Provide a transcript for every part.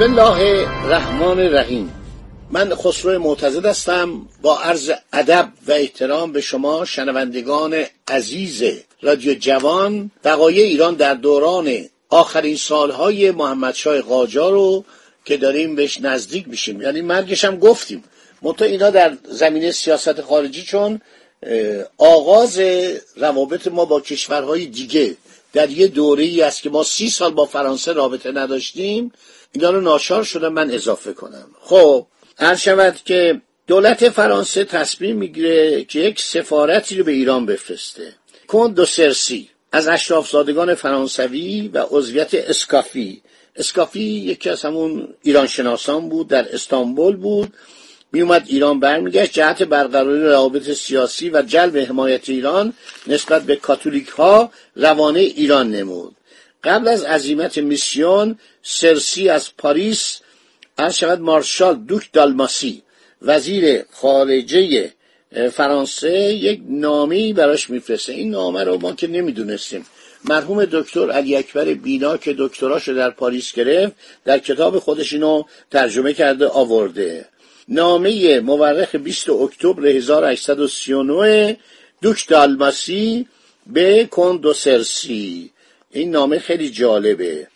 بسم الله الرحمن الرحیم. من خسرو معتزد هستم. با عرض ادب و احترام به شما شنوندگان عزیز رادیو جوان وقایع ایران در دوران آخرین سالهای محمدشاه قاجار رو که داریم بهش نزدیک میشیم. یعنی مرگش هم گفتیم. منتها اینا در زمینه سیاست خارجی چون آغاز روابط ما با کشورهای دیگه در یه دوره ای است که ما سی سال با فرانسه رابطه نداشتیم اینا رو ناشار شده من اضافه کنم. خب هر شود که دولت فرانسه تصمیم می‌گیره که یک سفارتی رو به ایران بفرسته. کند دو سرسی از اشرافزادگان فرانسوی و عضویت اسکافی. اسکافی یکی از همون ایران شناسان بود در استانبول بود. میومد ایران برمیگشت. جهت برقراری روابط سیاسی و جلب حمایت ایران نسبت به کاتولیک ها روانه ایران نمود. قبل از عزیمت میسیون سرسی از پاریس عرض شود مارشال دوک دالماسی وزیر خارجه فرانسه یک نامه براش میفرسته. این نامه رو ما که نمی‌دونستیم. مرحوم دکتر علی اکبر بینا که دکتراشو در پاریس گرفت در کتاب خودش اینو ترجمه کرده آورده. نامه مورخ 20 اکتبر 1839 دوک دالماسی به کندو سرسی این نامه خیلی جالبه.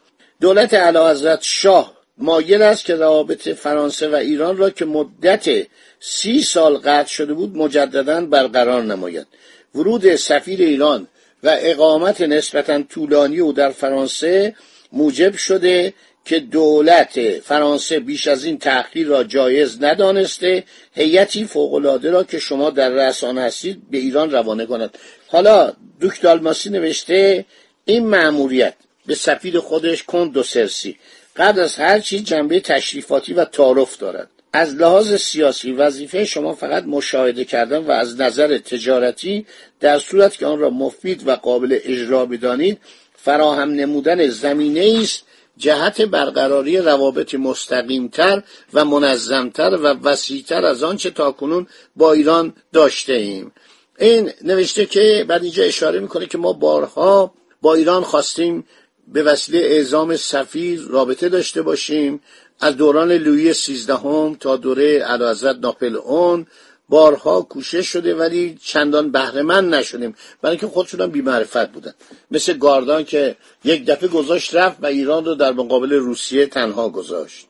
دولت حضرت شاه مایل است که روابط فرانسه و ایران را که مدت سی سال قطع شده بود مجددا برقرار نماید. ورود سفیر ایران و اقامت نسبتا طولانی او در فرانسه موجب شده که دولت فرانسه بیش از این تأخیر را جایز ندانسته هیئتی فوقالعاده را که شما در رسانه هستید به ایران روانه کند حالا دوک دالماسی نوشته این مأموریت به سفیر خودش کند دو سرسی. قبل از هر چیز جنبه تشریفاتی و تعارف دارد. از لحاظ سیاسی وظیفه شما فقط مشاهده کردن و از نظر تجارتی در صورت که آن را مفید و قابل اجرا بدانید فراهم نمودن زمینه است جهت برقراری روابط مستقیمتر و منظمتر و وسیعتر از آنچه تاکنون با ایران داشته ایم. این نوشته که بعد اینجا اشاره می‌کنه که ما بارها با ایران خواستیم به وسیله اعزام سفیر رابطه داشته باشیم. از دوران لویی سیزدهم تا دوره اعلیحضرت ناپل اون بارها کوشش شده ولی چندان بهرهمند نشدیم. برای اینکه خودشون هم بیمعرفت بودن. مثل گاردان که یک دفعه گذاشت رفت و ایران رو در مقابل روسیه تنها گذاشت.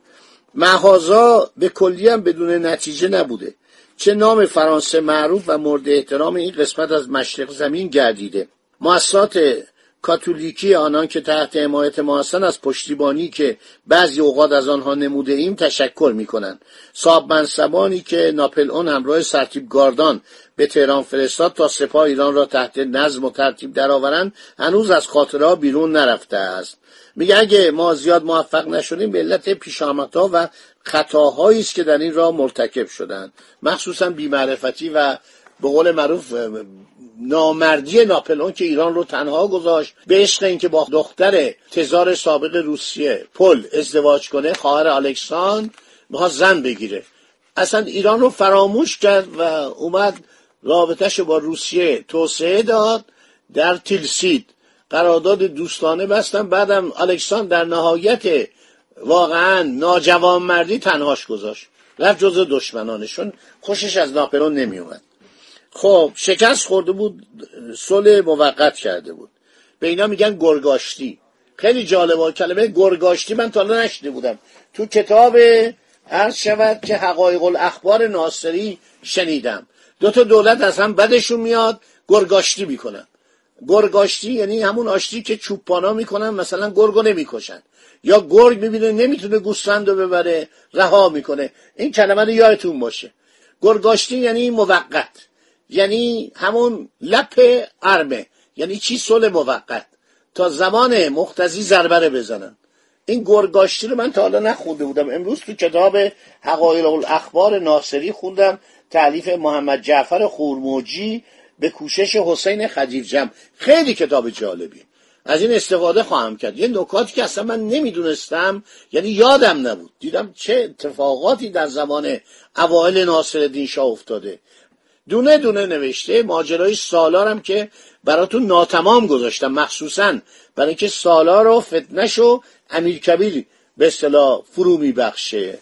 محازا به کلی هم بدون نتیجه نبوده. چه نام فرانسه معروف و مورد احترام این قسمت از مشرق زمین گردیده. مؤسسات کاتولیکی آنان که تحت حمایت ما هستند از پشتیبانی که بعضی اوقات از آنها نموده ایم تشکر می کنند صاحب منصبانی که ناپل اون همراه سرتیب گاردان به تهران فرستاد تا سپاه ایران را تحت نظم و ترتیب درآورند هنوز از خاطرها بیرون نرفته است. میگه اگه ما زیاد موفق نشدیم به علت پیشامدها و خطاهایی است که در این راه مرتکب شدند. مخصوصا بیمعرفتی و به قول معروف نامردی ناپلئون که ایران رو تنها گذاشت به عشق اینکه با دختر تزار سابق روسیه پل ازدواج کنه خواهر الکساندر می‌خواست زن بگیره. اصلا ایران رو فراموش کرد و اومد رابطهش با روسیه توسعه داد در تیلسید قرارداد دوستانه بستن بعدم الکساندر در نهایت واقعا ناجوانمردی تنهاش گذاشت. رفت جز دشمنانشون. خوشش از ناپلئون نمیومد خب شکست خورده بود صلح موقت کرده بود. به اینا میگن گرگاشتی. خیلی جالبه کلمه گرگاشتی من تا نشنیده بودم. تو کتاب عرض شود که حقایق الاخبار ناصری شنیدم. دو تا دولت از هم بدشون میاد گرگاشتی می‌کنن. گرگاشتی یعنی همون آشتی که چوپانا می‌کنن مثلا گرگو نمی‌کشن. یا گرگ می‌بینه نمی‌تونه گوسفند رو ببره رها می‌کنه. این کلمه رو یادتون باشه. گرگاشتی یعنی موقت. یعنی همون لپ ارمه. یعنی چی صلح موقت؟ تا زمان مختزی زربره بزنن. این گرگاشتی رو من تا حالا نخونده بودم. امروز تو کتاب حقایق الاخبار ناصری خوندم. تعلیف محمد جعفر خورموجی به کوشش حسین خجیرجم خیلی کتاب جالبی. از این استفاده خواهم کرد. یه نکاتی که اصلا من نمی‌دونستم یعنی یادم نبود. دیدم چه اتفاقاتی در زمان اوایل ناصر شاه افتاده. دونه دونه نوشته ماجرای سالارم که براتون ناتمام گذاشتم مخصوصا. برای اینکه سالار و فتنش و امیر کبیر به اصطلاح فرو میبخشه.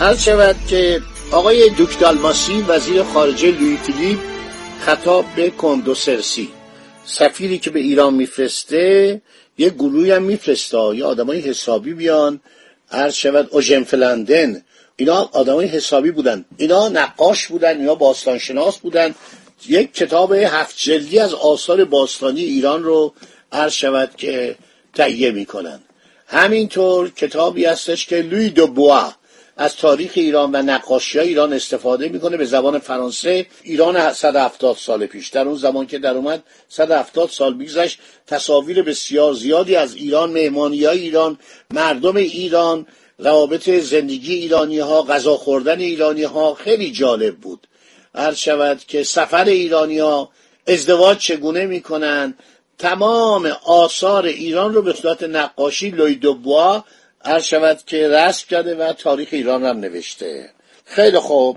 هر شود که آقای دوک دالماسی وزیر خارجه لوی فیلیپ خطاب به کندوسرسی. سفیری که به ایران میفرسته یه گروهی هم میفرسته یه آدمای حسابی بیان هر شود اوژن فلندن. اینا آدمای حسابی بودن. اینا نقاش بودن یا باستانشناس بودن. یک کتاب هفت جلدی از آثار باستانی ایران رو عرض شود که تهیه می‌کنن. همینطور کتابی هستش که لوی دو بوا. از تاریخ ایران و نقاشی های ایران استفاده می‌کنه به زبان فرانسه. ایران 170 سال پیش. در اون زمان که در اومد 170 سال بیگذشت تصاویر بسیار زیادی از ایران مهمانی های ایران مردم ایران روابط زندگی ایرانی ها غذا خوردن ایرانی ها خیلی جالب بود. هر شود که سفر ایرانی ها ازدواج چگونه می‌کنن تمام آثار ایران رو به صورت نقاشی لویدوبوا هر شود که رسم کرده و تاریخ ایران هم نوشته. خیلی خوب.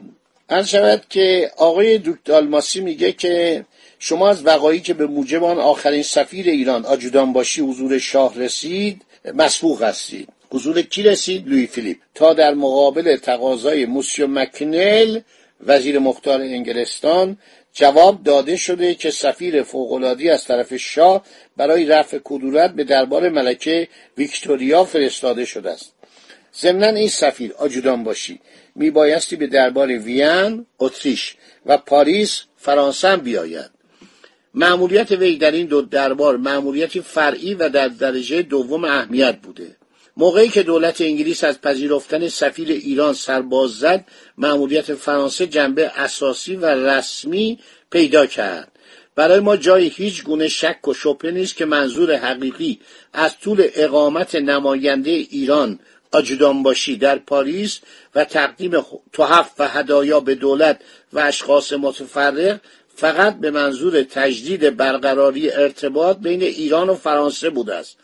هر شود که آقای دکتر آلماسی میگه که شما از وقایی که به موجب آن آخرین سفیر ایران آجودان باشی حضور شاه رسید مسبوق هستید. حضور کی رسید؟ لوی فیلیپ. تا در مقابل تقاضای موسیو مکنل وزیر مختار انگلستان جواب داده شده که سفیر فوقالعادی از طرف شاه برای رفع کدورت به دربار ملکه ویکتوریا فرستاده شده است. ضمنا این سفیر آجودان باشی. میبایستی به دربار وین اتریش و پاریس فرانسه بیاید. معمولیت وی در این دو دربار معمولیتی فرعی و در درجه دوم اهمیت بوده. موقعی که دولت انگلیس از پذیرفتن سفیر ایران سرباز زد مأموریت فرانسه جنبه اساسی و رسمی پیدا کرد. برای ما جای هیچ گونه شک و شبهه نیست که منظور حقیقی از طول اقامت نماینده ایران باشی در پاریس و تقدیم تحف و هدایا به دولت و اشخاص متفرق فقط به منظور تجدید برقراری ارتباط بین ایران و فرانسه بوده است.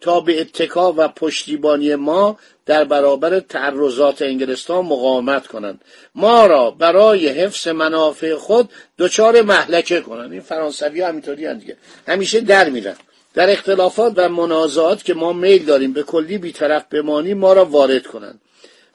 تا به اتکا و پشتیبانی ما در برابر تعرضات انگلستان مقاومت کنند. ما را برای حفظ منافع خود دچار محلکه کنند. این فرانسوی همینطوری دیگه. همیشه در میرن. در اختلافات و منازعات که ما میل داریم به کلی بیطرف بمانیم ما را وارد کنند.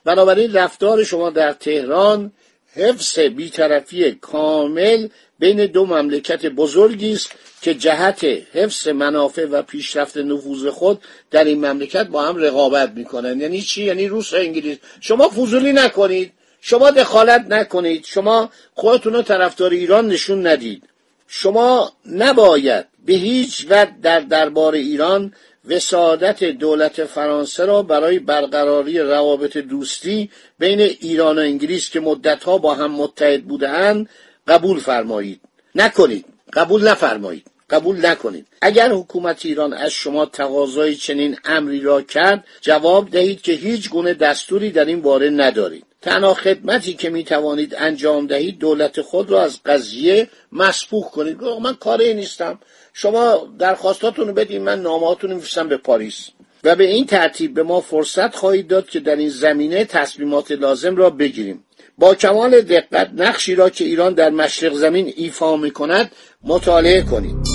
بنابراین رفتار شما در تهران حفظ بیطرفی کامل بین دو مملکت بزرگی است که جهت حفظ منافع و پیشرفت نفوذ خود در این مملکت با هم رقابت می‌کنن. یعنی چی؟ یعنی روس و انگلیس. شما فضولی نکنید. شما دخالت نکنید. شما خودتون رو طرفدار ایران نشون ندید. شما نباید به هیچ وجه در دربار ایران وسادت دولت فرانسه را برای برقراری روابط دوستی بین ایران و انگلیس که مدتها با هم متحد بودهاند قبول فرمایید. نکنید. قبول نفرمایید. قبول نکنید. اگر حکومت ایران از شما تقاضای چنین امری را کرد جواب دهید که هیچ گونه دستوری در این باره ندارید. تنها خدمتی که می توانید انجام دهید دولت خود را از قضیه مسبوق کنید. من کاری نیستم. شما درخواستاتون رو بدید من نامهاتون رو به پاریس. و به این ترتیب به ما فرصت خواهید داد که در این زمینه تصمیمات لازم را بگیریم. با کمال دقت نقشی را که ایران در مشرق زمین ایفا می کند مطالعه کنید.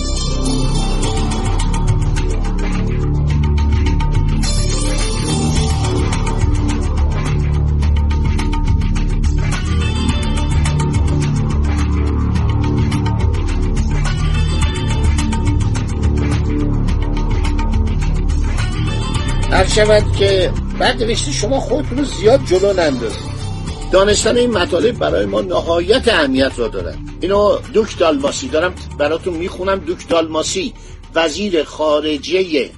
هر شود که بعد نوشته شما خودتون رو زیاد جلو نندازید. دانستن این مطالب برای ما نهایت اهمیت را دارد. اینو دوک دالماسی دارم براتون می‌خونم. دوک دالماسی وزیر خارجه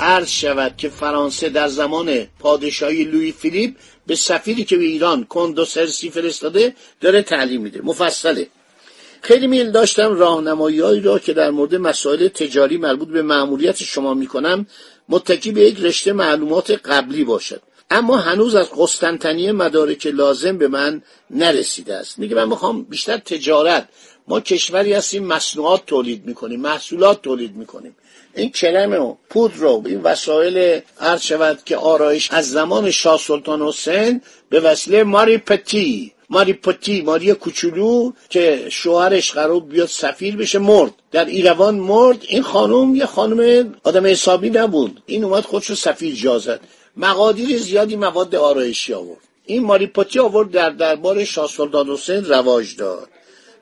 عرض شود که فرانسه در زمان پادشاهی لوی فیلیپ به سفیری که به ایران کندوسرسی فرستاده داره تعلیم میده. مفصله. خیلی میل داشتم راهنمایی را که در مورد مسائل تجاری مربوط به معمولیت شما می‌کنم متکی به یک رشته معلومات قبلی باشد. اما هنوز از قسطنطنیه مدارک لازم به من نرسیده است. میگه من می‌خوام بیشتر تجارت. ما کشوری هستیم مصنوعات تولید می‌کنیم محصولات تولید می‌کنیم. این کرم و پودر رو این وسایل عرض شود که آرایش از زمان شاه سلطان حسین به وسیله ماری پتی. ماری پتی ماری کوچولو که شوهرش قرار بیاد سفیر بشه مرد. در ایروان مرد. این خانم یه خانم آدم حسابی نبود. این اومد خودشو سفیر جازد مقادیر زیادی مواد آرایشی آورد. این ماری پتی آورد در دربار شاه سلطان حسین رواج داد.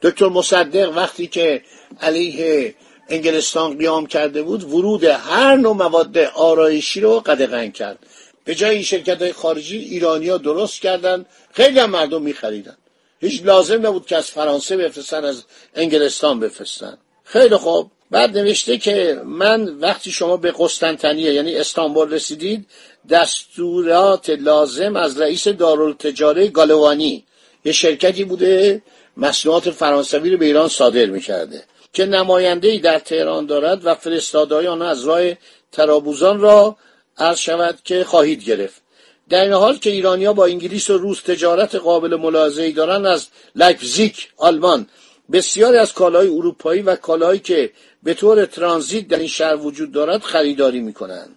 دکتر مصدق وقتی که علیه انگلستان قیام کرده بود ورود هر نوع مواد آرایشی رو قدغن کرد. به جای این شرکت های خارجی ایرانیا درست کردن. خیلی هم مردم میخریدن. هیچ لازم نبود که از فرانسه بفرستن از انگلستان بفرستن. خیلی خوب. بعد نوشته که من وقتی شما به قسطنطنیه یعنی استانبول رسیدید دستورات لازم از رئیس دارالتجاره گالوانی یه شرکتی بوده مصنوعات فرانسوی رو به ایران صادر می‌کرده که نماینده ای در تهران دارد و فرستادهای آن از راه ترابوزان را عرض شود که خواهید گرفت. در این حال که ایرانیا با انگلیس و روس تجارت قابل ملاحظه‌ای دارند از لایپزیگ آلمان بسیاری از کالاهای اروپایی و کالاهایی که به طور ترانزیت در این شهر وجود دارد خریداری می‌کنند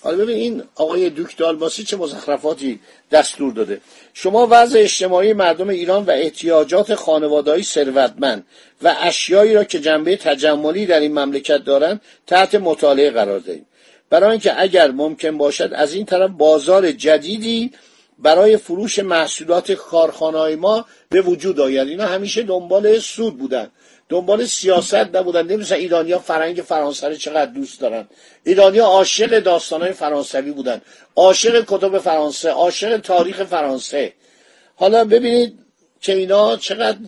حالا ببین این آقای دوک دالماسی چه مزخرفاتی دستور داده. شما وضع اجتماعی مردم ایران و احتیاجات خانوادهایی ثروتمند و اشیایی را که جنبه تجملی در این مملکت دارند تحت مطالعه قرار دهید. برای اینکه اگر ممکن باشد از این طرف بازار جدیدی برای فروش محصولات کارخانه‌های ما به وجود آید. اینا همیشه دنبال سود بودن. دنبال سیاست نبودن. نمی‌دونن ایرانیا فرنگ فرانسه رو چقدر دوست دارن. ایرانیا عاشق داستانهای فرانسوی بودن. عاشق کتب فرانسه عاشق تاریخ فرانسه. حالا ببینید که اینا چقدر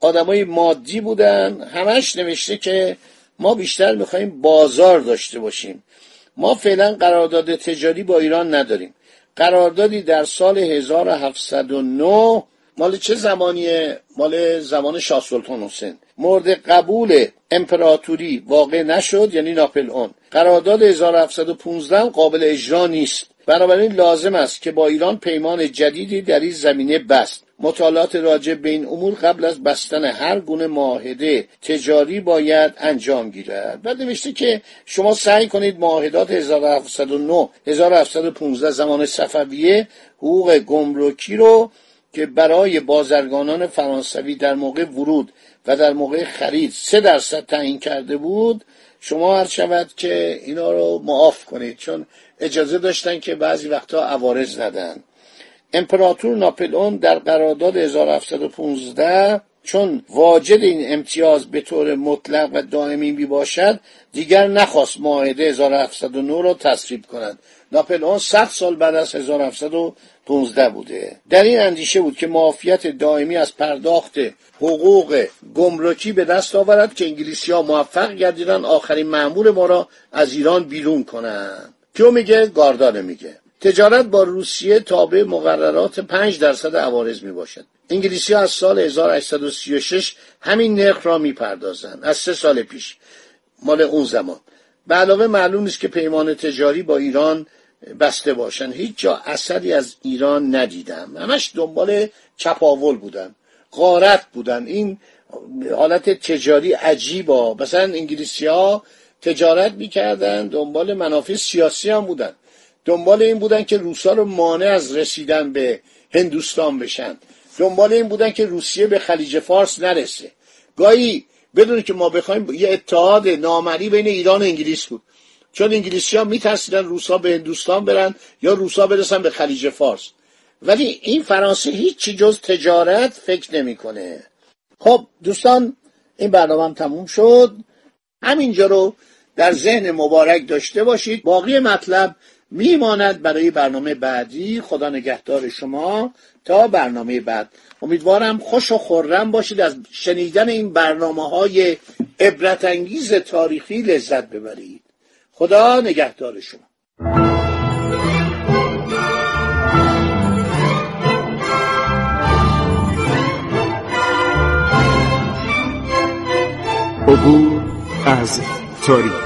آدمای مادی بودن. همش نوشته که ما بیشتر می‌خوایم بازار داشته باشیم. ما فعلا قرارداد تجاری با ایران نداریم. قراردادی در سال 1709 مال چه زمانیه؟ مال زمان شاه سلطان حسین. مورد قبول امپراتوری واقع نشد یعنی ناپل اون قرارداد 1715 قابل اجرا نیست. بنابراین لازم است که با ایران پیمان جدیدی در این زمینه بست. مطالعات راجع به این امور قبل از بستن هر گونه معاهده تجاری باید انجام گیرد. بعد نوشته که شما سعی کنید معاهدات 1709 1715 زمان صفویه حقوق گمرکی رو که برای بازرگانان فرانسوی در موقع ورود و در موقع خرید سه درصد تعیین کرده بود شما هر شود که اینا رو معاف کنید چون اجازه داشتن که بعضی وقتا عوارض ندن امپراتور ناپلئون در قرارداد 1715 چون واجد این امتیاز به طور مطلق و دائمی می باشد دیگر نخواست معاهده 1709 را تصویب کند. ناپلئون 100 سال بعد از 1715 بوده. در این اندیشه بود که معافیت دائمی از پرداخت حقوق گمرکی به دست آورد که انگلیسی ها موفق گردیدن آخرین معمول ما را از ایران بیرون کنند. کیو میگه؟ گاردانه میگه. تجارت با روسیه تابع مقررات 5 درصد عوارض می باشد انگلیسی ها از سال 1836 همین نرخ را می‌پردازند. از سه سال پیش. مال اون زمان. به علاوه معلوم نیست که پیمان تجاری با ایران بسته باشن هیچ جا اثری از ایران ندیدم. همش دنبال چپاول بودن. غارت بودن. این حالت تجاری عجیبا مثلا انگلیسی ها تجارت می‌کردن. دنبال منافع سیاسی هم بودن. دنبال این بودن که روسا رو مانع از رسیدن به هندوستان بشن. دنبال این بودن که روسیه به خلیج فارس نرسه. گاهی بدون که ما بخوایم یه اتحاد نامری بین ایران و انگلیس بود. چون انگلیسی ها میترسیدن روسا به هندوستان برن یا روسا برسن به خلیج فارس. ولی این فرانسه هیچی جز تجارت فکر نمی‌کنه. خب دوستان این برنامه هم تموم شد. همینجا رو در ذهن مبارک داشته باشید. باقی مطلب میماند برای برنامه بعدی. خدا نگهدار شما تا برنامه بعد. امیدوارم خوش و خورم باشید از شنیدن این برنامه های عبرت انگیز تاریخی لذت ببرید. خدا نگهدار شما. عبور از تاریخ.